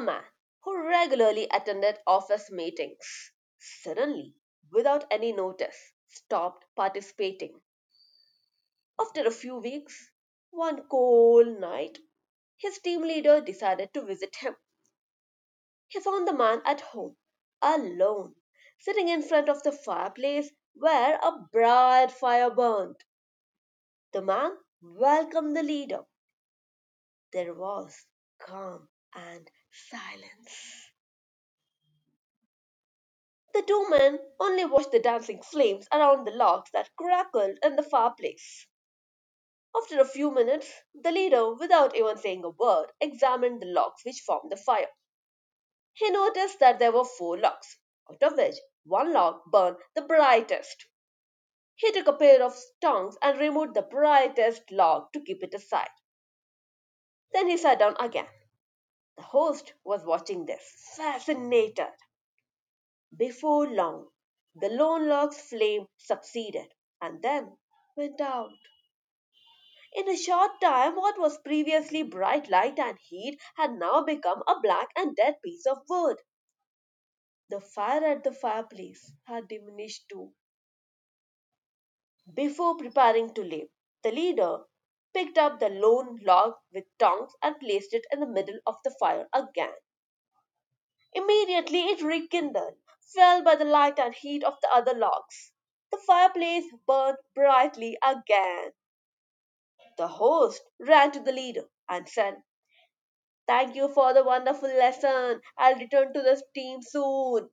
a man who regularly attended office meetings suddenly, without any notice, stopped participating. After a few weeks, one cold night, his team leader decided to visit him. He found the man at home, alone, sitting in front of the fireplace where a bright fire burned. The man welcomed the leader. There was calm and silence. The two men only watched the dancing flames around the logs that crackled in the fireplace. After a few minutes, the leader, without even saying a word, examined the logs which formed the fire. He noticed that there were four logs, out of which one log burned the brightest. He took a pair of tongs and removed the brightest log to keep it aside. Then he sat down again. The host was watching this, fascinated. Before long, the lone log's flame succeeded and then went out. In a short time, what was previously bright light and heat had now become a black and dead piece of wood. The fire at the fireplace had diminished too. Before preparing to leave, the leader picked up the lone log with tongs and placed it in the middle of the fire again. Immediately it rekindled, fell by the light and heat of the other logs. The fireplace burned brightly again. The host ran to the leader and said, Thank you for the wonderful lesson. I'll return to the team soon.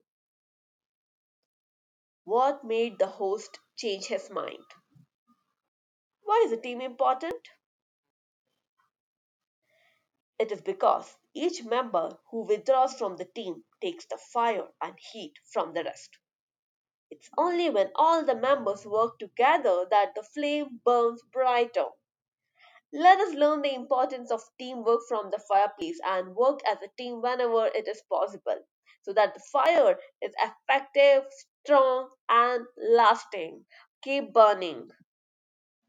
What made the host change his mind? Why is a team important? It is because each member who withdraws from the team takes the fire and heat from the rest. It's only when all the members work together that the flame burns brighter. Let us learn the importance of teamwork from the fireplace and work as a team whenever it is possible so that the fire is effective, strong, and lasting. Keep burning.